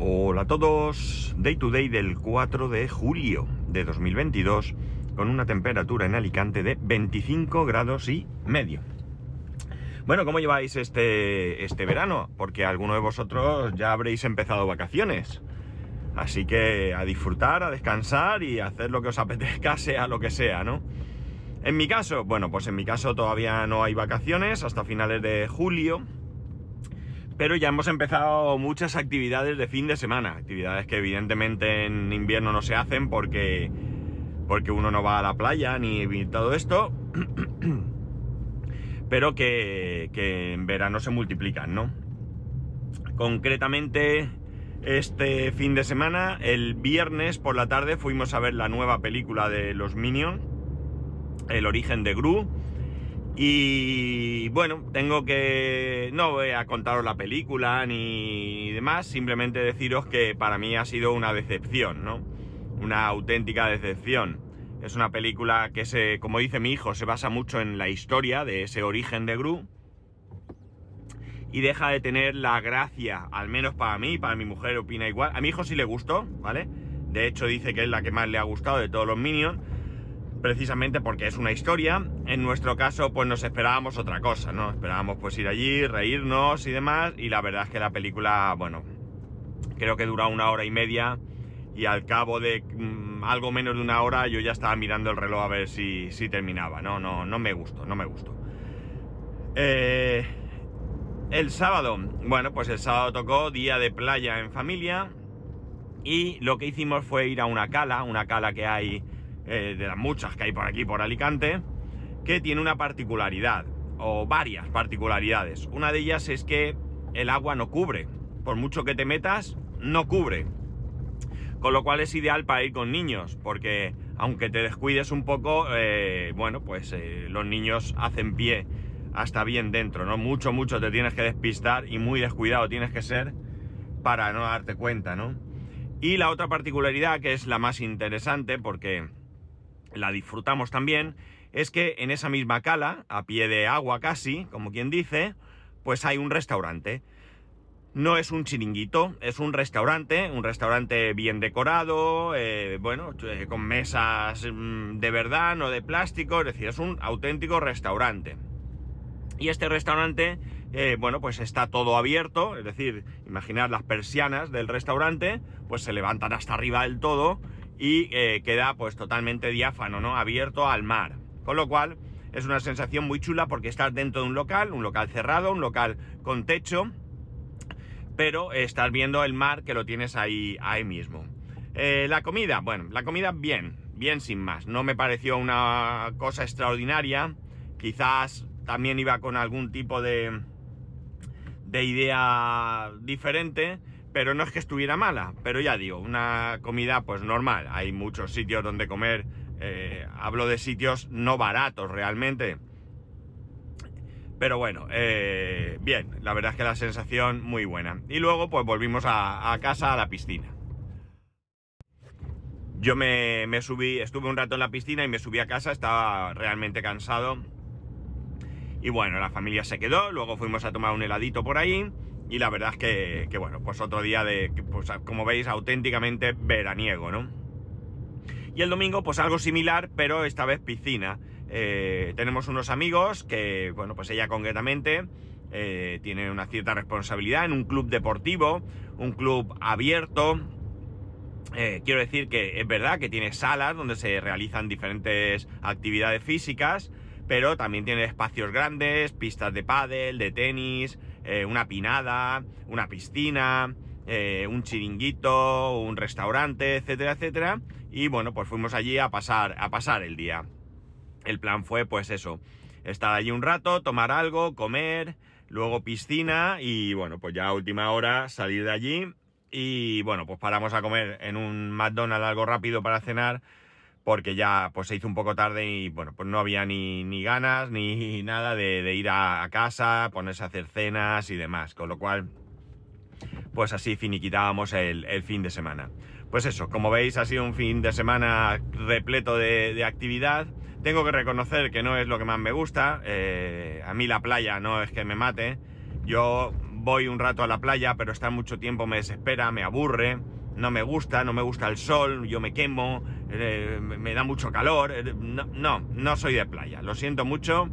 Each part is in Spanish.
Hola a todos, Day to Day del 4 de julio de 2022 con una temperatura en Alicante de 25 grados y medio. Bueno, ¿cómo lleváis este, este verano? Porque algunos de vosotros ya habréis empezado vacaciones. Así que a disfrutar, a descansar y a hacer lo que os apetezca, sea lo que sea, ¿no? En mi caso, bueno, pues en mi caso todavía no hay vacaciones hasta finales de julio pero ya hemos empezado muchas actividades de fin de semana, actividades que evidentemente en invierno no se hacen porque, porque uno no va a la playa ni todo esto, pero que, que en verano se multiplican, ¿no? Concretamente, este fin de semana, el viernes por la tarde, fuimos a ver la nueva película de los Minions, El origen de Gru y bueno, tengo que... No voy a contaros la película ni demás, simplemente deciros que para mí ha sido una decepción, ¿no? Una auténtica decepción. Es una película que se, como dice mi hijo, se basa mucho en la historia de ese origen de Gru. Y deja de tener la gracia, al menos para mí, para mi mujer opina igual. A mi hijo sí le gustó, ¿vale? De hecho dice que es la que más le ha gustado de todos los Minions precisamente porque es una historia. En nuestro caso, pues nos esperábamos otra cosa, ¿no? Esperábamos pues ir allí, reírnos y demás, y la verdad es que la película, bueno, creo que dura una hora y media, y al cabo de mm, algo menos de una hora yo ya estaba mirando el reloj a ver si, si terminaba, no, no, no me gustó, no me gustó. Eh, el sábado, bueno, pues el sábado tocó día de playa en familia, y lo que hicimos fue ir a una cala, una cala que hay eh, de las muchas que hay por aquí, por Alicante, que tiene una particularidad, o varias particularidades. Una de ellas es que el agua no cubre. Por mucho que te metas, no cubre. Con lo cual es ideal para ir con niños, porque aunque te descuides un poco, eh, bueno, pues eh, los niños hacen pie hasta bien dentro, ¿no? Mucho, mucho te tienes que despistar y muy descuidado tienes que ser para no darte cuenta, ¿no? Y la otra particularidad, que es la más interesante, porque la disfrutamos también, es que en esa misma cala, a pie de agua casi, como quien dice, pues hay un restaurante. No es un chiringuito, es un restaurante, un restaurante bien decorado, eh, bueno, eh, con mesas mm, de verdad, no de plástico, es decir, es un auténtico restaurante. Y este restaurante, eh, bueno, pues está todo abierto, es decir, imaginar las persianas del restaurante, pues se levantan hasta arriba del todo y eh, queda pues totalmente diáfano, ¿no? Abierto al mar. Con lo cual es una sensación muy chula porque estás dentro de un local, un local cerrado, un local con techo, pero estás viendo el mar que lo tienes ahí, ahí mismo. Eh, la comida, bueno, la comida bien, bien sin más. No me pareció una cosa extraordinaria. Quizás también iba con algún tipo de, de idea diferente pero no es que estuviera mala, pero ya digo, una comida pues normal. Hay muchos sitios donde comer, eh, hablo de sitios no baratos realmente. Pero bueno, eh, bien, la verdad es que la sensación muy buena. Y luego pues volvimos a, casa, a la piscina. Yo me, me, subí, estuve un rato en la piscina y me subí a casa, estaba realmente cansado. Y bueno, la familia se quedó, luego fuimos a tomar un heladito por ahí y la verdad es que, bueno, pues otro día de, pues como veis, auténticamente veraniego, ¿no? Y el domingo, pues algo similar, pero esta vez piscina. Eh, tenemos unos amigos que, bueno, pues ella concretamente eh, tiene una cierta responsabilidad en un club deportivo, un club abierto. Eh, quiero decir que es verdad que tiene salas donde se realizan diferentes actividades físicas, pero también tiene espacios grandes, pistas de pádel, de tenis, eh, una pinada, una piscina, eh, un chiringuito, un restaurante, etcétera, etcétera. Y bueno, pues fuimos allí a pasar, a pasar el día. El plan fue pues eso, estar allí un rato, tomar algo, comer, luego piscina y bueno, pues ya a última hora salir de allí y bueno, pues paramos a comer en un McDonald's algo rápido para cenar porque ya pues se hizo un poco tarde y bueno, pues no había ni, ni ganas ni nada de, ir a, casa, ponerse a hacer cenas y demás, con lo cual pues así finiquitábamos el, fin de semana. Pues eso, como veis ha sido un fin de semana repleto de, actividad. Tengo que reconocer que no es lo que más me gusta. Eh, a mí la playa no es que me mate. Yo voy un rato a la playa, pero estar mucho tiempo me desespera, me aburre, no me gusta, no me gusta el sol, yo me quemo, eh, me da mucho calor. eh, no, no, no soy de playa, lo siento mucho,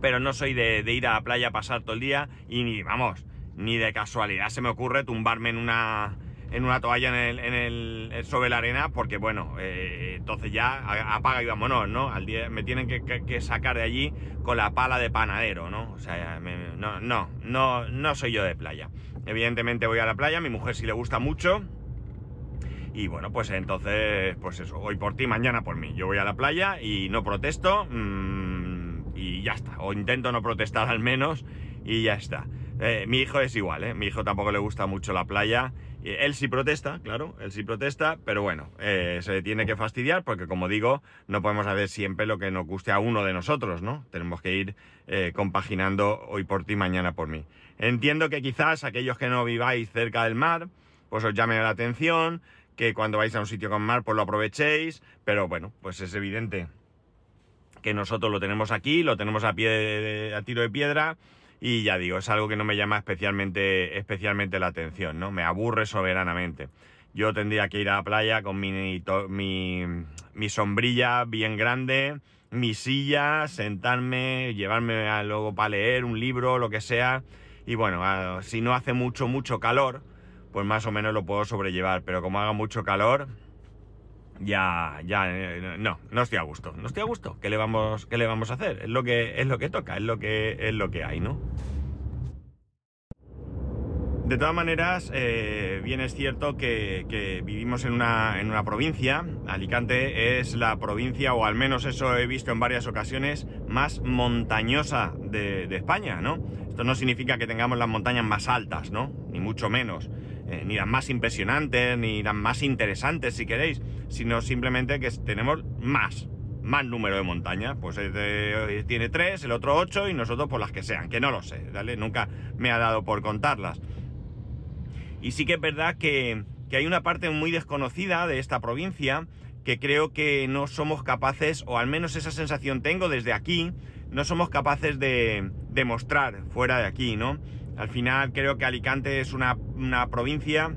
pero no soy de, ir a la playa a pasar todo el día y ni, vamos, ni de casualidad se me ocurre tumbarme en una, en una toalla en el, sobre la arena porque, bueno, eh, entonces ya apaga y vámonos, ¿no? Al día me tienen que, sacar de allí con la pala de panadero, ¿no? O sea, no, no, no, no soy yo de playa. Evidentemente voy a la playa, mi mujer sí le gusta mucho. Y bueno, pues entonces, pues eso, hoy por ti, mañana por mí. Yo voy a la playa y no protesto mm, y ya está. O intento no protestar al menos y ya está. Eh, mi hijo es igual, ¿eh? Mi hijo tampoco le gusta mucho la playa. Él sí protesta, claro, él sí protesta, pero bueno, eh, se tiene que fastidiar porque como digo, no podemos hacer siempre lo que nos guste a uno de nosotros, ¿no? Tenemos que ir eh, compaginando hoy por ti, mañana por mí. Entiendo que quizás aquellos que no viváis cerca del mar, pues os llame la atención, que cuando vais a un sitio con mar, pues lo aprovechéis, pero bueno, pues es evidente que nosotros lo tenemos aquí, lo tenemos a pie de- a tiro de piedra y ya digo, es algo que no me llama especialmente, especialmente la atención, ¿no? Me aburre soberanamente. Yo tendría que ir a la playa con mi, mi, mi sombrilla bien grande, mi silla, sentarme, llevarme luego para leer un libro, lo que sea. Y bueno, si no hace mucho, mucho calor, pues más o menos lo puedo sobrellevar. Pero como haga mucho calor, ya, ya, eh, no, no estoy a gusto. No estoy a gusto. ¿Qué le vamos, qué le vamos a hacer? Es lo que, es lo que toca, es lo que, es lo que hay, ¿no? De todas maneras, eh, bien es cierto que, vivimos en una, en una provincia. Alicante es la provincia, o al menos eso he visto en varias ocasiones, más montañosa de, España, ¿no? Esto no significa que tengamos las montañas más altas, ¿no? Ni mucho menos. Eh, ni las más impresionantes, ni las más interesantes, si queréis, sino simplemente que tenemos más, más número de montañas. Pues este tiene tres, el otro ocho y nosotros por las que sean, que no lo sé, ¿vale? Nunca me ha dado por contarlas. Y sí que es verdad que, que hay una parte muy desconocida de esta provincia que creo que no somos capaces, o al menos esa sensación tengo desde aquí, no somos capaces de, de mostrar fuera de aquí, ¿no? Al final creo que Alicante es una, una provincia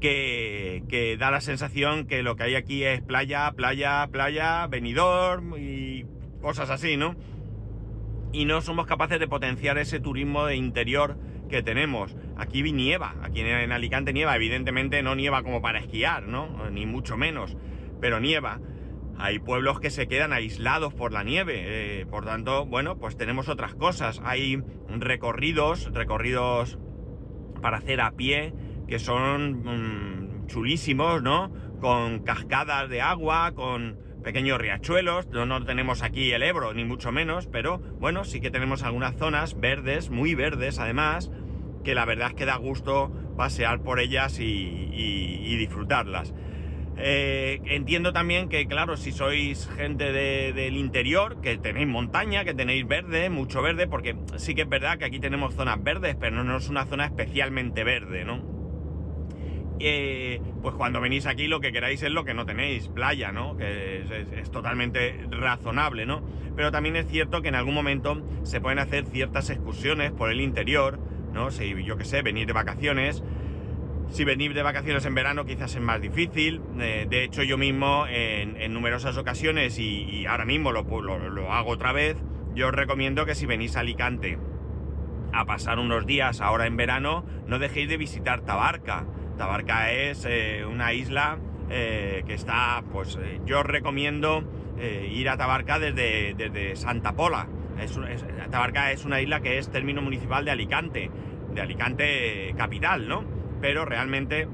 que, que da la sensación que lo que hay aquí es playa, playa, playa, venidor y cosas así, ¿no? Y no somos capaces de potenciar ese turismo de interior que tenemos. Aquí nieva, aquí en, Alicante nieva, evidentemente no nieva como para esquiar, ¿no? Ni mucho menos, pero nieva. Hay pueblos que se quedan aislados por la nieve, eh, por tanto, bueno, pues tenemos otras cosas. Hay recorridos, recorridos para hacer a pie, que son mm, chulísimos, ¿no? Con cascadas de agua, con pequeños riachuelos. No, no tenemos aquí el Ebro, ni mucho menos, pero bueno, sí que tenemos algunas zonas verdes, muy verdes además, que la verdad es que da gusto pasear por ellas y, disfrutarlas. Eh, entiendo también que, claro, si sois gente de- del interior, que tenéis montaña, que tenéis verde, mucho verde, porque sí que es verdad que aquí tenemos zonas verdes, pero no es una zona especialmente verde, ¿no? Eh, pues cuando venís aquí lo que queráis es lo que no tenéis, playa, ¿no? Que es- es totalmente razonable, ¿no? Pero también es cierto que en algún momento se pueden hacer ciertas excursiones por el interior, ¿no? Si yo qué sé, venir de vacaciones. Si venir de vacaciones en verano quizás es más difícil. Eh, de hecho, yo mismo en, numerosas ocasiones y, ahora mismo lo, lo- lo hago otra vez, yo os recomiendo que si venís a Alicante a pasar unos días ahora en verano, no dejéis de visitar Tabarca. Tabarca es eh, una isla eh, que está, pues yo os recomiendo ir a Tabarca desde, desde Santa Pola. Es, es- es una isla que es término municipal de Alicante, de Alicante capital, ¿no? Pero realmente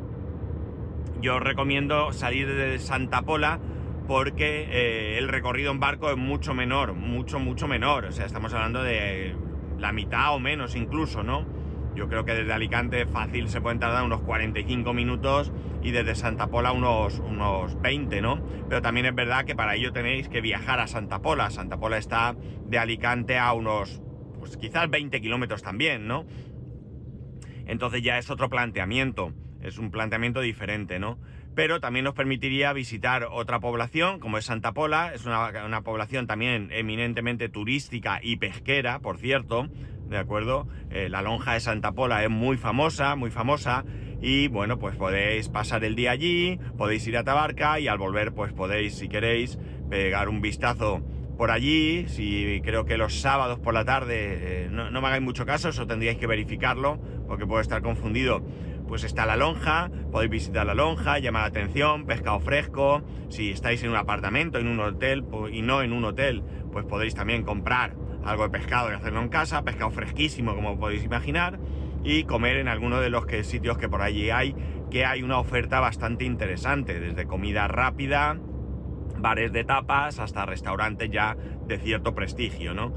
yo recomiendo salir de Santa Pola porque eh, el recorrido en barco es mucho menor, mucho, mucho menor. O sea, estamos hablando de la mitad o menos incluso, ¿no? Yo creo que desde Alicante fácil se pueden tardar unos 45 minutos y desde Santa Pola unos, unos 20, ¿no? Pero también es verdad que para ello tenéis que viajar a Santa Pola. Santa Pola está de Alicante a unos, pues quizás 20 kilómetros también, ¿no? Entonces ya es otro planteamiento, es un planteamiento diferente, ¿no? Pero también nos permitiría visitar otra población, como es Santa Pola, es una, una población también eminentemente turística y pesquera, por cierto. ¿De acuerdo? Eh, la lonja de Santa Pola es muy famosa, muy famosa, y bueno, pues podéis pasar el día allí, podéis ir a Tabarca y al volver pues podéis, si queréis, pegar un vistazo por allí, si creo que los sábados por la tarde, eh, no, no, me hagáis mucho caso, eso tendríais que verificarlo, porque puedo estar confundido, pues está la lonja, podéis visitar la lonja, llamar la atención, pescado fresco, si estáis en un apartamento, en un hotel y no en un hotel, pues podéis también comprar algo de pescado y hacerlo en casa, pescado fresquísimo como podéis imaginar, y comer en alguno de los sitios que por allí hay, que hay una oferta bastante interesante, desde comida rápida, bares de tapas, hasta restaurantes ya de cierto prestigio, ¿no?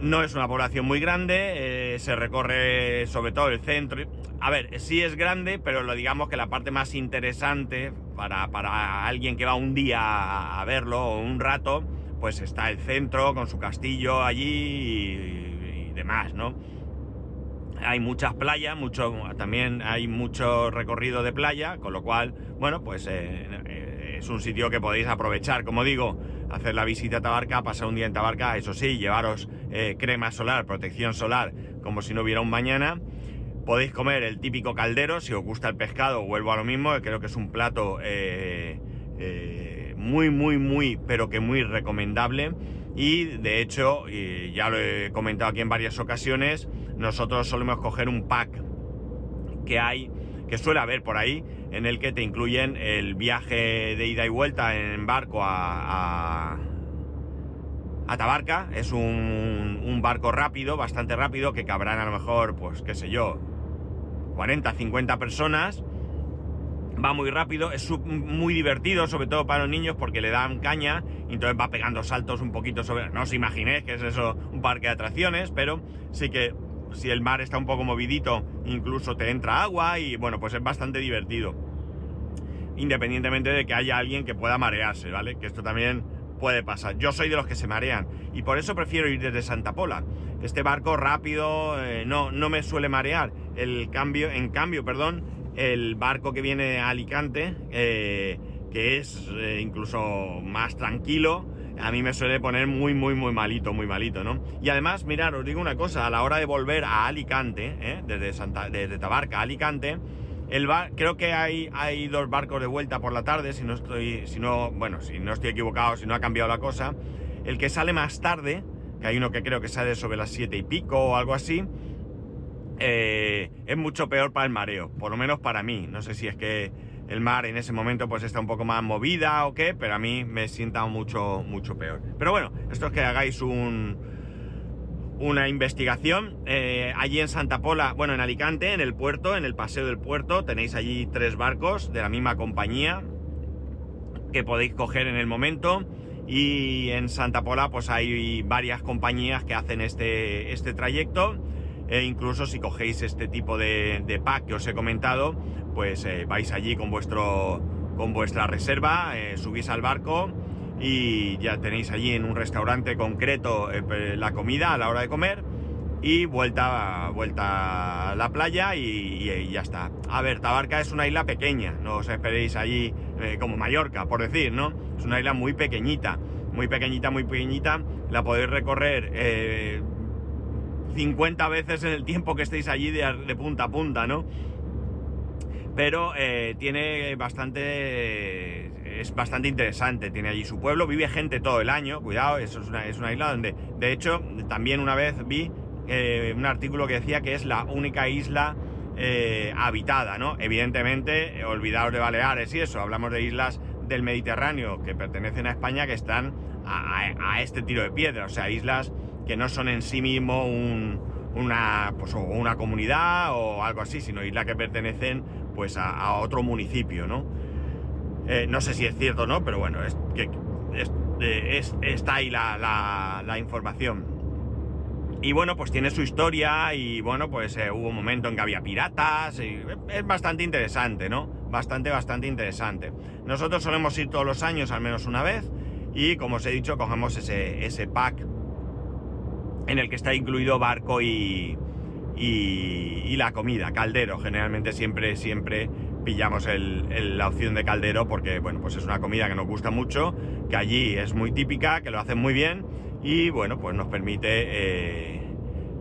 No es una población muy grande, eh, se recorre sobre todo el centro. A ver, sí es grande, pero lo digamos que la parte más interesante para, para alguien que va un día a verlo o un rato, pues está el centro con su castillo allí y, demás, ¿no? Hay muchas playas, mucho, también hay mucho recorrido de playa, con lo cual, bueno, pues eh, eh, es un sitio que podéis aprovechar, como digo, hacer la visita a Tabarca, pasar un día en Tabarca, eso sí, llevaros eh, crema solar, protección solar, como si no hubiera un mañana. Podéis comer el típico caldero, si os gusta el pescado, vuelvo a lo mismo, creo que es un plato muy, muy, muy, pero que muy recomendable. Y de hecho, ya lo he comentado aquí en varias ocasiones, nosotros solemos coger un pack que hay, que suele haber por ahí, en el que te incluyen el viaje de ida y vuelta en barco a, a, a Tabarca. Es un, un, barco rápido, bastante rápido, que cabrán a lo mejor, pues qué sé yo, 40, 50 personas. Va muy rápido, es muy divertido, sobre todo para los niños, porque le dan caña y entonces va pegando saltos un poquito sobre... No os imaginéis que es eso un parque de atracciones, pero sí que si el mar está un poco movidito, incluso te entra agua y bueno, pues es bastante divertido. Independientemente de que haya alguien que pueda marearse, ¿vale? Que esto también puede pasar. Yo soy de los que se marean y por eso prefiero ir desde Santa Pola. Este barco rápido eh, no, no me suele marear. El cambio, en cambio, perdón, el barco que viene a Alicante, eh, que es eh, incluso más tranquilo, a mí me suele poner muy, muy, muy malito, muy malito, ¿no? Y además, mirad, os digo una cosa, a la hora de volver a Alicante, ¿eh? desde, Santa, desde Tabarca a Alicante, el bar, creo que hay, hay dos barcos de vuelta por la tarde, si no estoy, si no, bueno, si no estoy equivocado, si no ha cambiado la cosa. El que sale más tarde, que hay uno que creo que sale sobre las siete y pico o algo así, eh, es mucho peor para el mareo, por lo menos para mí. No sé si es que el mar en ese momento pues está un poco más movida o qué, pero a mí me sienta mucho, mucho peor. Pero bueno, esto es que hagáis un, una investigación. Eh, allí en Santa Pola, bueno, en Alicante, en el puerto, en el paseo del puerto, tenéis allí tres barcos de la misma compañía que podéis coger en el momento. Y en Santa Pola pues hay varias compañías que hacen este, este trayecto e incluso si cogéis este tipo de, pack que os he comentado, pues eh, vais allí con, vuestro, con vuestra reserva, eh, subís al barco y ya tenéis allí en un restaurante concreto eh, la comida a la hora de comer y vuelta, vuelta a la playa y, ya está. A ver, Tabarca es una isla pequeña, no os esperéis allí como Mallorca, por decir, ¿no? Es una isla muy pequeñita, muy pequeñita, muy pequeñita, la podéis recorrer 50 veces en el tiempo que estéis allí de, punta a punta, ¿no? Pero eh, tiene bastante. Es bastante interesante. Tiene allí su pueblo, vive gente todo el año. Cuidado, eso es una, es una isla donde. De hecho, también una vez vi eh, un artículo que decía que es la única isla eh, habitada, ¿no? Evidentemente, olvidaos de Baleares y eso. Hablamos de islas del Mediterráneo que pertenecen a España que están a, a este tiro de piedra. O sea, islas que no son en sí mismo un, una, pues, una comunidad o algo así, sino islas que pertenecen pues a, otro municipio, ¿no? Eh, no sé si es cierto o no, pero bueno, es que es, está ahí la, la, información. Y bueno, pues tiene su historia y bueno, pues eh, hubo un momento en que había piratas es bastante interesante, ¿no? Bastante, bastante interesante. Nosotros solemos ir todos los años al menos una vez y como os he dicho, cogemos ese, ese pack en el que está incluido barco y, y, la comida, caldero. Generalmente siempre, siempre pillamos la opción de caldero porque, bueno, pues es una comida que nos gusta mucho, que allí es muy típica, que lo hacen muy bien y, bueno, pues nos permite eh,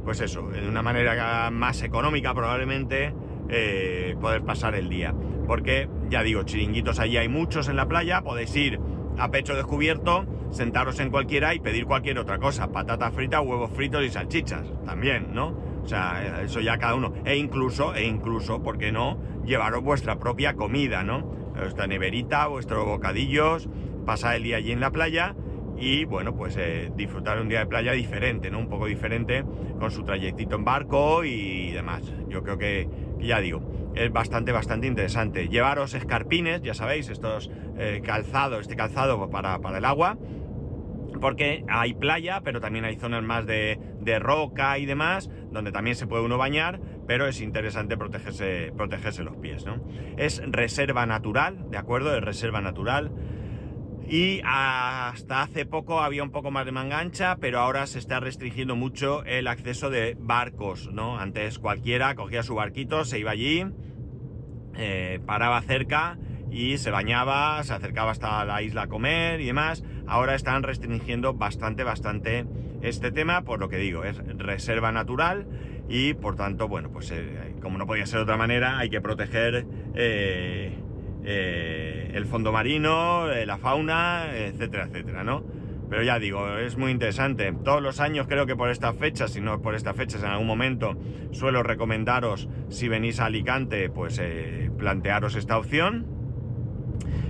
pues eso, de una manera más económica probablemente, eh, poder pasar el día. Porque, ya digo, chiringuitos allí hay muchos en la playa, podéis ir a pecho descubierto, sentaros en cualquiera y pedir cualquier otra cosa, patatas fritas, huevos fritos y salchichas, también, ¿no? O sea, eso ya cada uno. E incluso, e incluso, ¿por qué no? Llevaros vuestra propia comida, ¿no? Vuestra neverita, vuestros bocadillos, pasar el día allí en la playa y, bueno, pues eh, disfrutar un día de playa diferente, ¿no? Un poco diferente, con su trayectito en barco y demás. Yo creo que, ya digo, es bastante, bastante interesante. Llevaros escarpines, ya sabéis, estos eh, calzados, este calzado para, para el agua porque hay playa, pero también hay zonas más de, roca y demás, donde también se puede uno bañar, pero es interesante protegerse, protegerse los pies, ¿no? Es reserva natural, ¿de acuerdo? Es reserva natural. Y hasta hace poco había un poco más de mangancha, pero ahora se está restringiendo mucho el acceso de barcos, ¿no? Antes cualquiera cogía su barquito, se iba allí, eh, paraba cerca y se bañaba, se acercaba hasta la isla a comer y demás. Ahora están restringiendo bastante, bastante este tema, por lo que digo, es reserva natural y por tanto, bueno, pues eh, como no podía ser de otra manera, hay que proteger eh, eh, el fondo marino, la fauna, etcétera, etcétera, ¿no? Pero ya digo, es muy interesante. Todos los años creo que por estas fechas, si no por estas fechas en algún momento, suelo recomendaros, si venís a Alicante, pues plantearos esta opción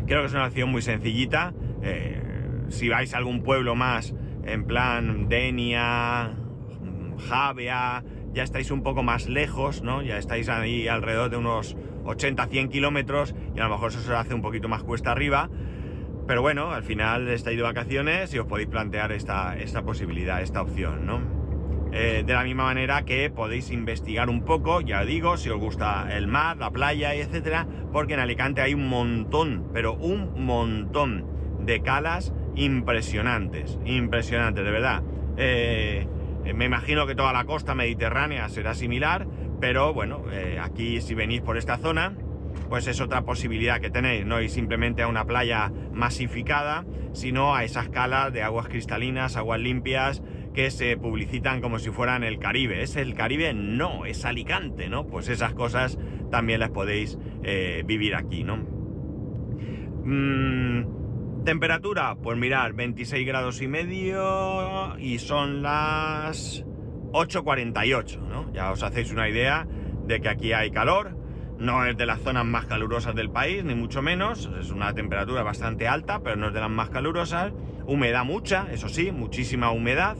Creo que es una opción muy sencillita. Eh, si vais a algún pueblo más, en plan Denia, Javea, ya estáis un poco más lejos, ¿no? Ya estáis ahí alrededor de unos 80-100 kilómetros y a lo mejor eso se hace un poquito más cuesta arriba. Pero bueno, al final estáis de vacaciones y os podéis plantear esta, esta posibilidad, esta opción, ¿no? Eh, de la misma manera que podéis investigar un poco, ya digo, si os gusta el mar, la playa, etcétera, porque en Alicante hay un montón, pero un montón de calas impresionantes, impresionantes, de verdad. Eh, me imagino que toda la costa mediterránea será similar, pero bueno, eh, aquí si venís por esta zona, pues es otra posibilidad que tenéis, no ir simplemente a una playa masificada, sino a esas calas de aguas cristalinas, aguas limpias, que se publicitan como si fueran el Caribe. ¿Es el Caribe? No, es Alicante, ¿no? Pues esas cosas también las podéis eh, vivir aquí, ¿no? Mm, temperatura, pues mirar, 26 grados y medio y son las 8.48, ¿no? Ya os hacéis una idea de que aquí hay calor. No es de las zonas más calurosas del país, ni mucho menos. Es una temperatura bastante alta, pero no es de las más calurosas. Humedad mucha, eso sí, muchísima humedad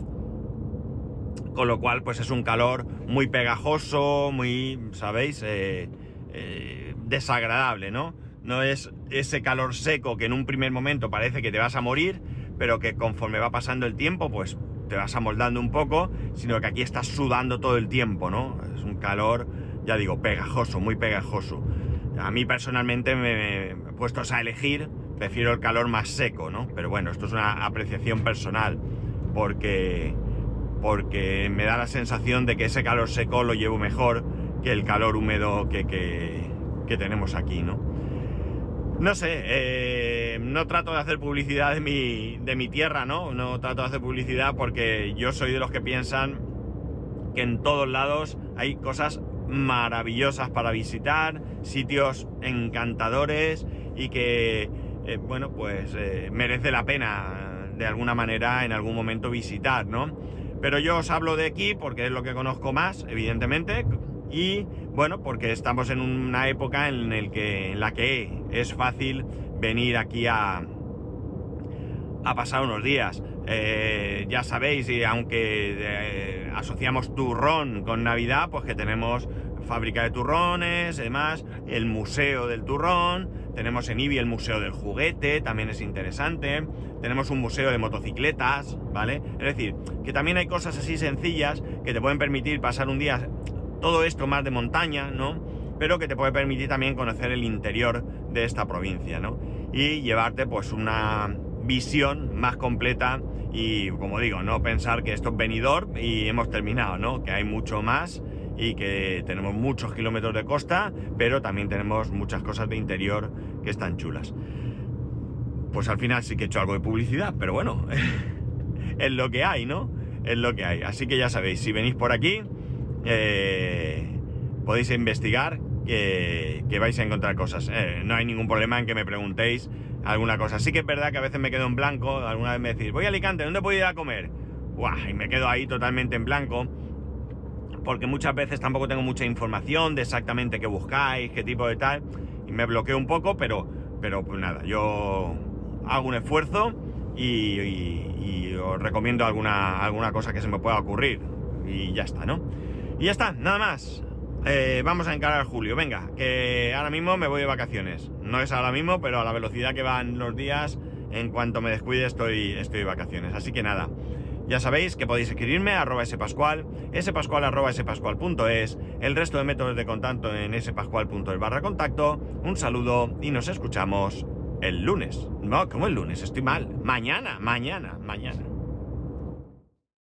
con lo cual pues es un calor muy pegajoso, muy, ¿sabéis? Eh, eh, desagradable, ¿no? No es ese calor seco que en un primer momento parece que te vas a morir, pero que conforme va pasando el tiempo pues te vas amoldando un poco, sino que aquí estás sudando todo el tiempo, ¿no? Es un calor, ya digo, pegajoso, muy pegajoso. A mí personalmente me, puestos a elegir, prefiero el calor más seco, ¿no? Pero bueno, esto es una apreciación personal, porque porque me da la sensación de que ese calor seco lo llevo mejor que el calor húmedo que, que, tenemos aquí, ¿no? No sé, eh, no trato de hacer publicidad de mi, de mi tierra, ¿no? No trato de hacer publicidad porque yo soy de los que piensan que en todos lados hay cosas maravillosas para visitar, sitios encantadores y que, eh, bueno, pues eh, merece la pena de alguna manera en algún momento visitar, ¿no? Pero yo os hablo de aquí porque es lo que conozco más, evidentemente. Y bueno, porque estamos en una época en, la que es fácil venir aquí a, a pasar unos días. Eh, ya sabéis, y aunque eh, asociamos turrón con Navidad, pues que tenemos fábrica de turrones, además, el museo del turrón, tenemos en Ibi el museo del juguete, también es interesante, tenemos un museo de motocicletas, ¿vale? Es decir, que también hay cosas así sencillas que te pueden permitir pasar un día, todo esto más de montaña, ¿no? Pero que te puede permitir también conocer el interior de esta provincia, ¿no? Y llevarte pues una visión más completa y como digo, no pensar que esto es venidor y hemos terminado, ¿no? Que hay mucho más y que tenemos muchos kilómetros de costa, pero también tenemos muchas cosas de interior que están chulas. Pues al final sí que he hecho algo de publicidad, pero bueno, es lo que hay, ¿no? es lo que hay. Así que ya sabéis, si venís por aquí, eh, podéis investigar que, vais a encontrar cosas. Eh, no hay ningún problema en que me preguntéis alguna cosa. Sí que es verdad que a veces me quedo en blanco, alguna vez me decís, voy a Alicante, ¿dónde puedo ir a comer? y me quedo ahí totalmente en blanco, porque muchas veces tampoco tengo mucha información de exactamente qué buscáis, qué tipo de tal, y me bloqueo un poco, pero, pero pues nada, yo hago un esfuerzo y, os recomiendo alguna, alguna cosa que se me pueda ocurrir. Y ya está, ¿no? Y ya está, nada más. Eh, vamos a encarar julio. Venga, que ahora mismo me voy de vacaciones. No es ahora mismo, pero a la velocidad que van los días, en cuanto me descuide estoy, estoy de vacaciones. Así que nada. Ya sabéis que podéis escribirme a arroba spascual, spascual arroba spascual.es, el resto de métodos de contacto en spascual.es barra contacto. Un saludo y nos escuchamos el lunes. No, ¿cómo el lunes? Estoy mal. Mañana, mañana, mañana.